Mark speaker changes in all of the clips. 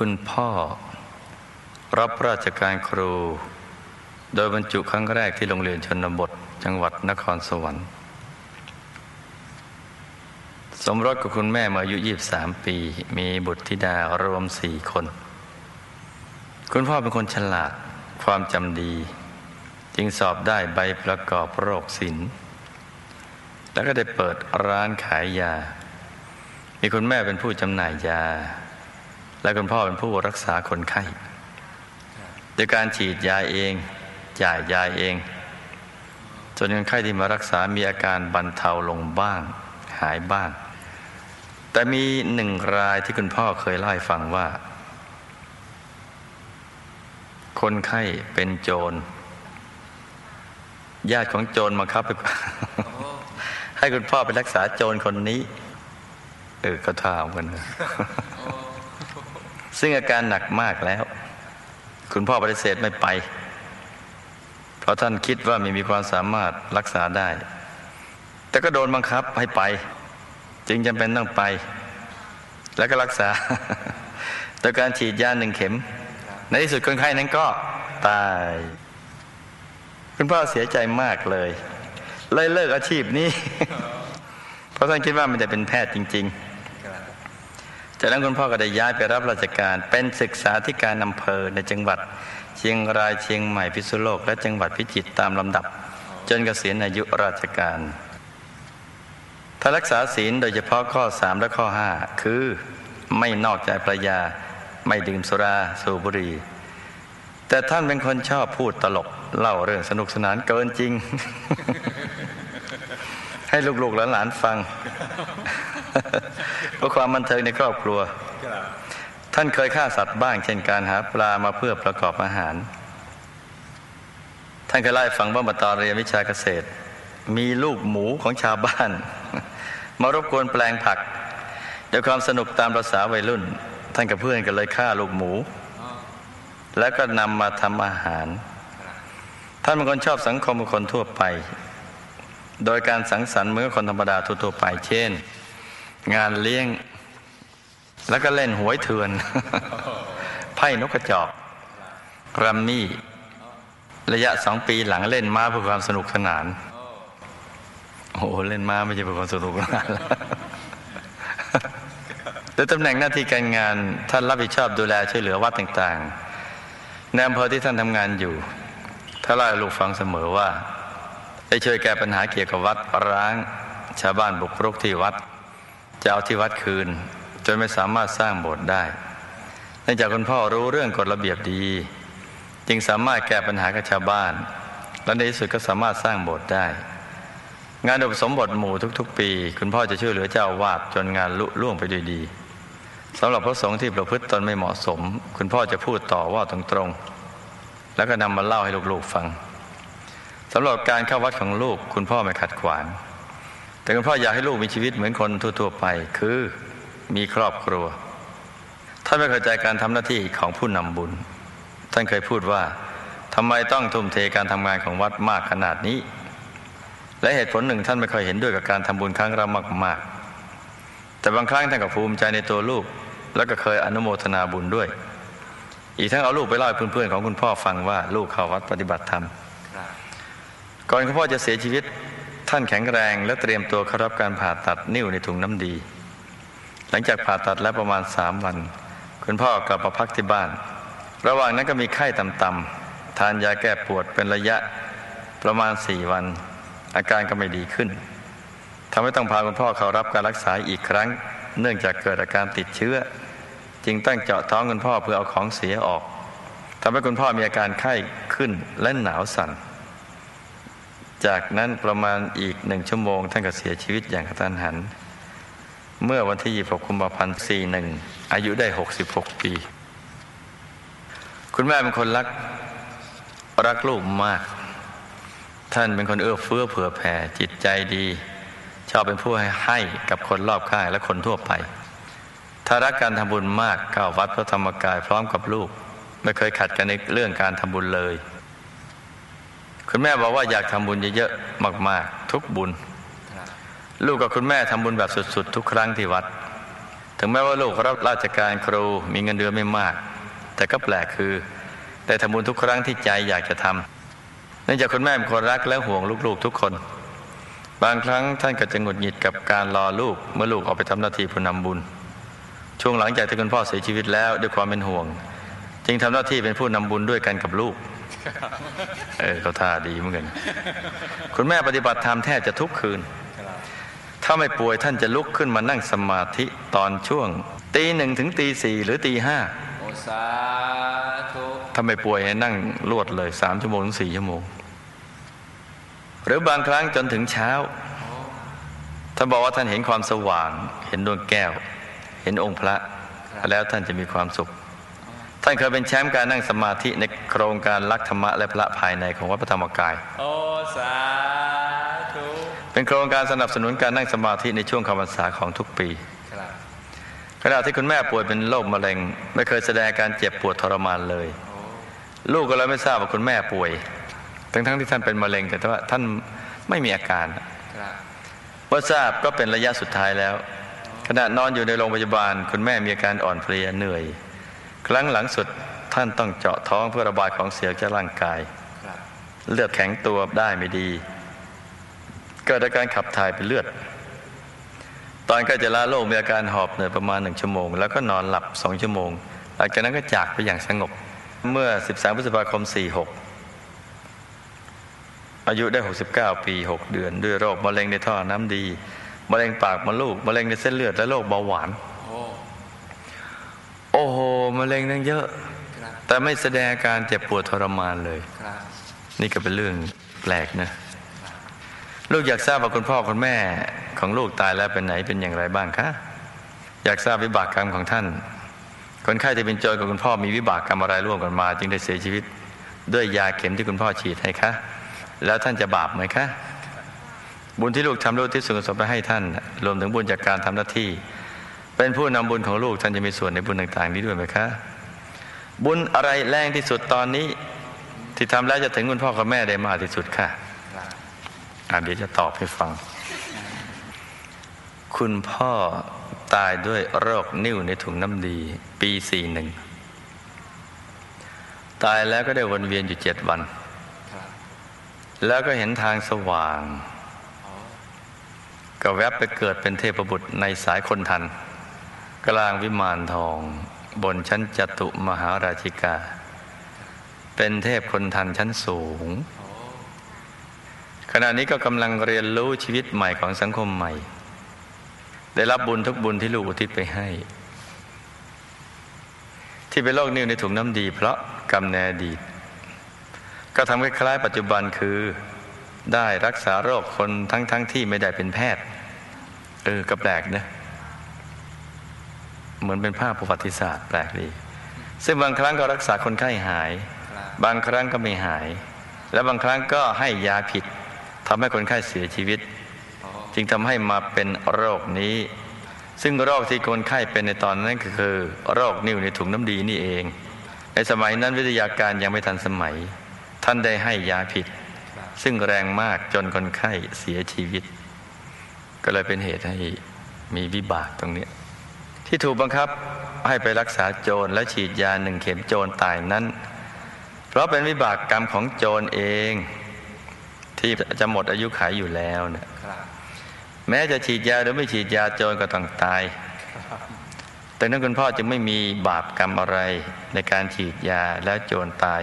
Speaker 1: คุณพ่อ รับราชการครู โดยบรรจุครั้งแรกที่โรงเรียนชนบท จังหวัดนครสวรรค์ สมรสกับคุณแม่มาอายุ 23 ปี มีบุตรธิดารวมสี่คน คุณพ่อเป็นคนฉลาดความจำดี จึงสอบได้ใบประกอบโรคศิลป์แล้วก็ได้เปิดร้านขายยา มีคุณแม่เป็นผู้จำหน่ายยา และคุณพ่อเป็นผู้รักษาคนไข้โดยการฉีดยาเอง จ่ายยาเอง จนคนไข้ที่มารักษามีอาการบรรเทาลงบ้าง หายบ้าง แต่มีหนึ่งรายที่คุณพ่อเคยเล่าให้ฟังว่า คนไข้เป็นโจร ญาติของโจรมาครับไปให้คุณพ่อไปรักษาโจรคนนี้ เออก็ถามกันนะ ซึ่งอาการหนักมากแล้ว คุณพ่อปฏิเสธไม่ไป เพราะท่านคิดว่าไม่มีความสามารถรักษาได้ แต่ก็โดนบังคับให้ไป จึงจำเป็นต้องไป แล้วก็รักษาโดยการฉีดยาหนึ่งเข็ม ในที่สุดคนไข้นั้นก็ตาย คุณพ่อเสียใจมากเลยเลยเลิกอาชีพนี้ เพราะท่านคิดว่ามันจะเป็นแพทย์จริง ๆ จากนั้นคุณพ่อก็ได้ย้ายไปรับราชการเป็นศึกษาธิการอำเภอในจังหวัด เชียงรายเชียงใหม่พิษณุโลก และจังหวัดพิจิตรตามลำดับ จนเกษียณอายุราชการถ้ารักษาศีลโดยเฉพาะข้อ 3 และข้อ 5 คือไม่นอกใจภรรยาไม่ดื่มสุราสูบบุหรี่แต่ท่านเป็นคนชอบพูดตลก เล่าเรื่องสนุกสนานเกินจริง ให้ลูกๆหลานๆฟัง พื่อความบันเทิงในครอบครัว ท่านเคยฆ่าสัตว์บ้าง เช่นการหาปลามาเพื่อประกอบอาหาร ท่านเคยไล่าให้ฟังว่ามาตอนเรียนวิชาเกษตร มีลูกหมูของชาวบ้าน มารบกวนแปลงผักด้วยความสนุกตามประษาวัยรุ่น ท่านกับเพื่อนก็เลยฆ่าลูกหมู แล้วก็นำมาทำอาหาร ท่านเป็นคนชอบสังคมเป็นคนทั่วไป โดยการสังสรรค์เหมือนคนธรรมดาทั่วๆไป เช่น งานเลี้ยง แล้วก็เล่นหวยเถือน ไพ่นกกระจอกรัมมี่ ระยะสองปีหลังเล่นม้าเพื่อความสนุกสนาน โอ้โหเล่นม้าไม่ใช่เพื่อความสนุกสนานแล้วตำแหน่งหน้าที่การงานท่านรับผิดชอบดูแลช่วยเหลือวัดต่างๆในอำเภอที่ท่านทำงานอยู่ถ้าเล่าให้ลูกฟังเสมอว่า ได้ช่วยแก้ปัญหาเกี่ยวกับวัดร้าง ชาวบ้านบุกรุกที่วัด จะเอาที่วัดคืน จนไม่สามารถสร้างโบสถ์ได้เนื่องจากคุณพ่อรู้เรื่องกฎระเบียบดี จึงสามารถแก้ปัญหากับชาวบ้าน และในที่สุดก็สามารถสร้างโบสถ์ได้ งานอุปสมบทหมู่ทุกๆ ปี คุณพ่อจะช่วยเหลือเจ้าวาดจนงานลุล่วงไปด้วยดีสำหรับพระสงฆ์ที่ประพฤติตนไม่เหมาะสม คุณพ่อจะพูดต่อว่าตรงๆ แล้วก็นำมาเล่าให้ลูกๆฟังสำหรับการเข้าวัดของลูก คุณพ่อไม่ขัดขวาง แต่คุณพ่ออยากให้ลูกมีชีวิตเหมือนคนทั่วๆไป คือมีครอบครัว ท่านไม่เข้าใจการทำหน้าที่ของผู้นำบุญ ท่านเคยพูดว่าทำไมต้องทุ่มเทการทำงานของวัดมากขนาดนี้ และเหตุผลหนึ่งท่านไม่เคยเห็นด้วยกับการทำบุญครั้งละมากๆ แต่บางครั้งท่านก็ภูมิใจในตัวลูก แล้วก็เคยอนุโมทนาบุญด้วย อีกทั้งเอาลูกไปเล่าให้เพื่อนๆของคุณพ่อฟังว่าลูกเข้าวัดปฏิบัติธรรมก่อนคุณพ่อจะเสียชีวิต ท่านแข็งแรงและเตรียมตัวเข้ารับการผ่าตัดนิ้วในถุงน้ำดี หลังจากผ่าตัดแล้วประมาณสามวัน คุณพ่อกลับมาพักที่บ้าน ระหว่างนั้นก็มีไข้ต่ำๆทานยาแก้ปวดเป็นระยะประมาณสี่วัน อาการก็ไม่ดีขึ้นทำให้ต้องพาคุณพ่อเข้ารับการรักษาอีกครั้ง เนื่องจากเกิดอาการติดเชื้อ จึงตั้งเจาะท้องคุณพ่อเพื่อเอาของเสียออกทำให้คุณพ่อมีอาการไข้ขึ้นและหนาวสั่น จากนั้นประมาณอีกหนึ่งชั่วโมง ท่านก็เสียชีวิตอย่างกระทันหัน เมื่อวันที่ 26 กุมภาพันธ์41 อายุได้ 66 ปี คุณแม่เป็นคนรัก รักลูกมาก ท่านเป็นคนเอื้อเฟื้อเผื่อแผ่จิตใจดี ชอบเป็นผู้ให้ให้กับคนรอบข้างและคนทั่วไป ถ้ารักการทำบุญมากเข้าวัดพระธรรมกายพร้อมกับลูก ไม่เคยขัดกันในเรื่องการทำบุญเลย คุณแม่บอกว่าอยากทำบุญเยอะๆมาก ๆ ทุกบุญ ลูกกับคุณแม่ทำบุญแบบสุด ๆ ทุกครั้งที่วัด ถึงแม้ว่าลูกรับราชการครูมีเงินเดือนไม่มาก แต่ก็แปลกคือได้ทำบุญทุกครั้งที่ใจอยากจะทำเนื่องจากคุณแม่เป็นคนรักและห่วงลูกๆทุกคน บางครั้งท่านก็จะหงุดหงิดกับการรอลูกเมื่อลูกออกไปทำหน้าที่ผู้นำบุญ ช่วงหลังจากที่คุณพ่อเสียชีวิตแล้วด้วยความเป็นห่วง จึงทำหน้าที่เป็นผู้นำบุญด้วยกันกับลูก เออเขาท่าดีเหมือนกันคุณแม่ปฏิบัติธรรมแทบจะทุกคืน ถ้าไม่ป่วยท่านจะลุกขึ้นมานั่งสมาธิตอนช่วง ตีหนึ่งถึงตีสี่หรือตีห้าถ้าไม่ป่วยให้นั่งรวดเลยสามชั่วโมงถึงสี่ชั่วโมง หรือบางครั้งจนถึงเช้าท่านบอกว่าท่านเห็นความสว่าง เห็นดวงแก้ว เห็นองค์พระ แล้วท่านจะมีความสุข ท่านเคยเป็นแชมป์การนั่งสมาธิในโครงการรักธรรมะและพระภายในของวัดพระธรรมกาย
Speaker 2: โอสาธุ
Speaker 1: เป็นโครงการสนับสนุนการนั่งสมาธิในช่วงคำพรรษาของทุกปี
Speaker 2: ครับ
Speaker 1: ขณะที่คุณแม่ป่วยเป็นโรคมะเร็ง ไม่เคยแสดงอาการเจ็บปวดทรมานเลย ลูกก็เลยไม่ทราบว่าคุณแม่ป่วย ทั้งๆที่ท่านเป็นมะเร็งแต่ว่าท่านไม่มีอาการ
Speaker 2: ครับ
Speaker 1: เมื่อทราบก็เป็นระยะสุดท้ายแล้ว ขณะนอนอยู่ในโรงพยาบาล คุณแม่มีอาการอ่อนเพลียเหนื่อย ครั้งหลังสุดท่านต้องเจาะท้องเพื่อระบายของเสียจากร่างกาย เลือดแข็งตัวได้ไม่ดี เกิดอาการขับถ่ายเป็นเลือด ตอนใกล้จะลาโลกมีอาการหอบเหนื่อยประมาณหนึ่งชั่วโมง แล้วก็นอนหลับสองชั่วโมง หลังจากนั้นก็จากไปอย่างสงบ เมื่อ 13พฤษภาคม 46 อายุได้ 69 ปี 6 เดือน ด้วยโรคมะเร็งในท่อน้ำดีมะเร็งปากมดลูกมะเร็งในเส้นเลือดและโรคเบาหวานะเร็งนั่งเยอะ
Speaker 2: ครับ
Speaker 1: แต่ไม่แสดงอาการเจ็บปวดทรมานเลย
Speaker 2: ครับ
Speaker 1: นี่ก็เป็นเรื่องแปลกนะ ลูกอยากทราบว่าคุณพ่อคุณแม่ ของลูกตายแล้วเป็นไหนเป็นอย่างไรบ้างคะ อยากทราบวิบากกรรมของท่าน คนไข้ที่เป็นโจรกับคุณพ่อมีวิบากกรรมอะไรร่วมกันมา จึงได้เสียชีวิต ด้วยยาเข็มที่คุณพ่อฉีดให้คะ แล้วท่านจะบาปไหมคะ บุญที่ลูกทำลูกที่ส่วนกุศลไปให้ท่าน รวมถึงบุญจากการทำหน้าที่ เป็นผู้นำบุญของลูกท่านจะมีส่วนในบุญต่าง ๆ นี้ด้วยไหมคะ บุญอะไรแรงที่สุดตอนนี้ ที่ทำแล้วจะถึงคุณพ่อกับแม่ได้มากที่สุดค่ะ
Speaker 2: ครับ
Speaker 1: อะเดี๋ยวจะตอบให้ฟัง คุณพ่อตายด้วยโรคนิ่วในถุงน้ำดี ปีสี่หนึ่งตายแล้วก็ได้วนเวียนอยู่เจ็ดวัน แล้วก็เห็นทางสว่าง ก็แวบไปเกิดเป็นเทพบุตรในสายคนทัน กลางวิมานทอง บนชั้นจตุมหาราชิกา เป็นเทพคนทันชั้นสูง ขณะนี้ก็กำลังเรียนรู้ชีวิตใหม่ของสังคมใหม่ ได้รับบุญทุกบุญที่ลูกอุทิศไปให้ ที่เป็นโรคนิ่วในถุงน้ำดี เพราะกรรมในอดีต ก็ทำคล้ายๆปัจจุบันคือได้รักษาโรคคนทั้งๆทที่ไม่ได้เป็นแพทย์ เออก็แปลกนะ เหมือนเป็นภาพประวัติศาสตร์แปลกดี ซึ่งบางครั้งก็รักษาคนไข้หาย
Speaker 2: ครับ
Speaker 1: บางครั้งก็ไม่หาย และบางครั้งก็ให้ยาผิดทำให้คนไข้เสียชีวิต
Speaker 2: โอ้
Speaker 1: จึงทำให้มาเป็นโรคนี้ ซึ่งโรคที่คนไข้เป็นในตอนนั้นก็คือ โรคนิ่วในถุงน้ำดีนี่เอง ในสมัยนั้นวิทยาการยังไม่ทันสมัย ท่านได้ให้ยาผิด
Speaker 2: ครับ
Speaker 1: ซึ่งแรงมากจนคนไข้เสียชีวิต ก็เลยเป็นเหตุให้มีวิบากตรงเนี้ย ที่ถูกบังคับให้ไปรักษาโจรและฉีดยาหนึ่งเข็มโจรตายนั้น เพราะเป็นวิบากกรรมของโจรเอง ที่จะหมดอายุขัยอยู่แล้วเนี่ยแม้จะฉีดยาหรือไม่ฉีดยาโจรก็ต้องตายแต่นั้นคุณพ่อจึงไม่มีบาปกรรมอะไรในการฉีดยาแล้วโจรตาย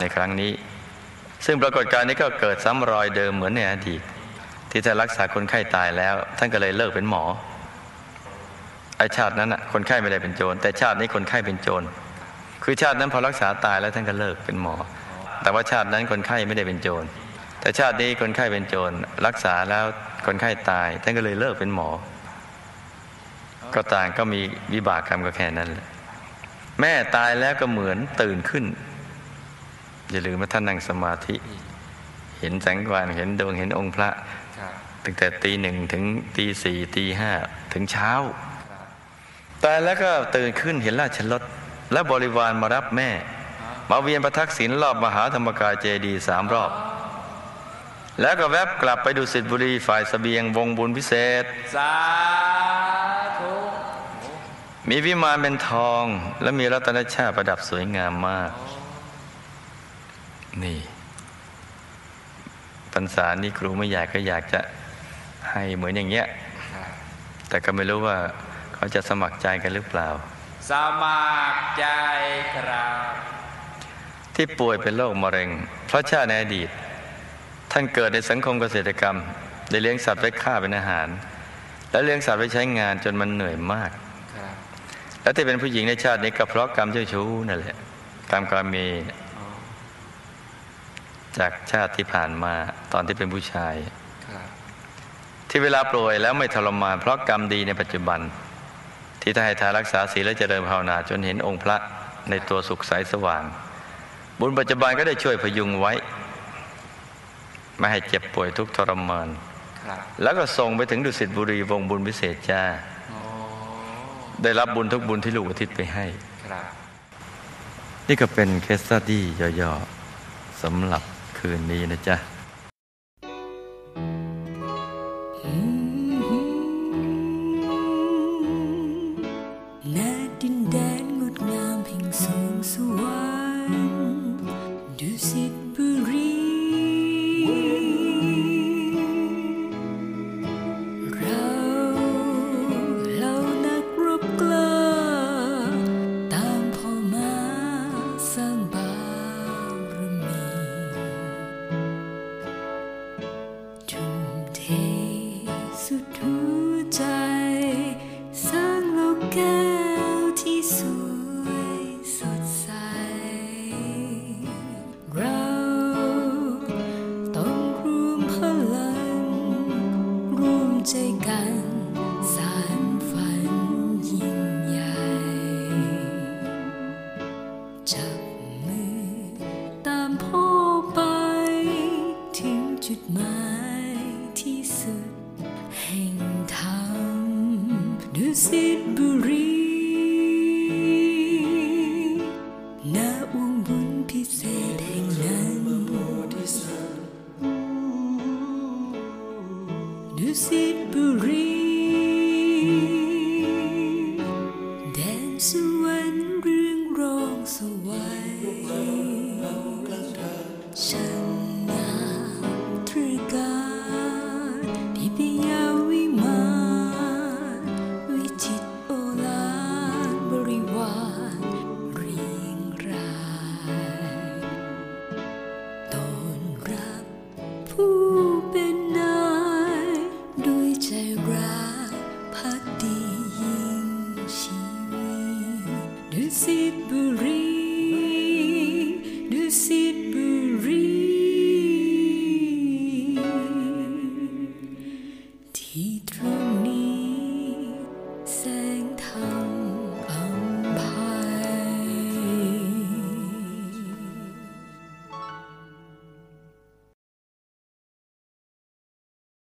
Speaker 1: ในครั้งนี้ ซึ่งปรากฏการณ์นี้ก็เกิดซ้ำรอยเดิมเหมือนในอดีตที่ท่านรักษาคนไข้ตายแล้ว ท่านก็เลยเลิกเป็นหมอ อชาตินั้นน่ะคนไข้ไม่ได้เป็นโจรแต่ชาตินี้คนไข้เป็นโจรคือชาตินั้นพอรักษาตายแล้วท่านก็เลิกเป็นหมอ แต่ว่าชาตินั้นคนไข้ไม่ได้เป็นโจรแต่ชาตินี้คนไข้เป็นโจรรักษาแล้วคนไข้ตายท่านก็เลยเลิกเป็นหมอ ก็ต่างก็มีวิบากกรรมก็แค่นั้นแหละแม่ตายแล้วก็เหมือนตื่นขึ้น อย่าลืมว่าท่านนั่งสมาธิ เห็นแสงสว่างเห็นดวงเห็นองค์พระ
Speaker 2: ครับ
Speaker 1: ตั้งแต่ตีหนึ่งถึงตีสี่ตีห้าถึงเช้า
Speaker 2: ครับ
Speaker 1: ตายแล้วก็ตื่นขึ้นเห็นราชรถและบริวารมารับแม่ มาเวียนประทักษิณรอบมหาธรรมกายเจดีสามรอบ แล้วก็แวบกลับไปดูสิทธิบุรีฝ่ายสเสบียงวงบุญพิเศษ
Speaker 2: สาธุ
Speaker 1: มีวิมานเป็นทอง และมีรัตนชาติประดับสวยงามมาก นี่พรรษานี้ครูไม่อยากก็อยากจะให้เหมือนอย่างเงี้ย แต่ก็ไม่รู้ว่า เขาจะสมัครใจกันหรือเปล่า
Speaker 2: สมัครใจครับ
Speaker 1: ที่ป่วยเป็นโรคมะเร็ง เพราะชาติในอดีต ท่านเกิดในสังคมเกษตรกรรม ได้เลี้ยงสัตว์ไว้ฆ่าเป็นอาหาร และเลี้ยงสัตว์ไว้ใช้งานจนมันเหนื่อยมาก
Speaker 2: ครับ
Speaker 1: และที่เป็นผู้หญิงในชาตินี้ก็เพราะกรรมเจ้าชู้นั่นแหละกรรมการมี
Speaker 2: อ๋อ
Speaker 1: จากชาติที่ผ่านมาตอนที่เป็นผู้ชาย
Speaker 2: ครับ
Speaker 1: ที่เวลาป่วยแล้วไม่ทรมานเพราะกรรมดีในปัจจุบัน ที่ถ้าให้ทานรักษาศีลและเจริญภาวนาจนเห็นองค์พระในตัวสุขใสสว่าง บุญปัจจุบันก็ได้ช่วยพยุงไว้ ไม่ให้เจ็บป่วยทุกข์ทรมาน
Speaker 2: ครับ
Speaker 1: แล้วก็ส่งไปถึงดุสิตบุรีวงบุญพิเศษจ้า
Speaker 2: อ๋อ
Speaker 1: ได้รับบุญทุกบุญที่ลูกอุทิศไปให้
Speaker 2: ครับ
Speaker 1: นี่ก็เป็นเคสสตดี้ย่อๆสำหรับคืนนี้นะจ๊ะ
Speaker 3: สุดหัวใจ สร้างโลกแก้วที่สวยสดใส เราต้องรวมพลังร่วมใจกันสานฝันยิ่งใหญ่ จับมือตามพ่อไปถึงจุดหมาย ดุสิตบุรีณวงบุญพิเศษแห่งนั้นดุสิตบุรีแดนสวรรค์เรื่องรองสวรรค์ช่า ต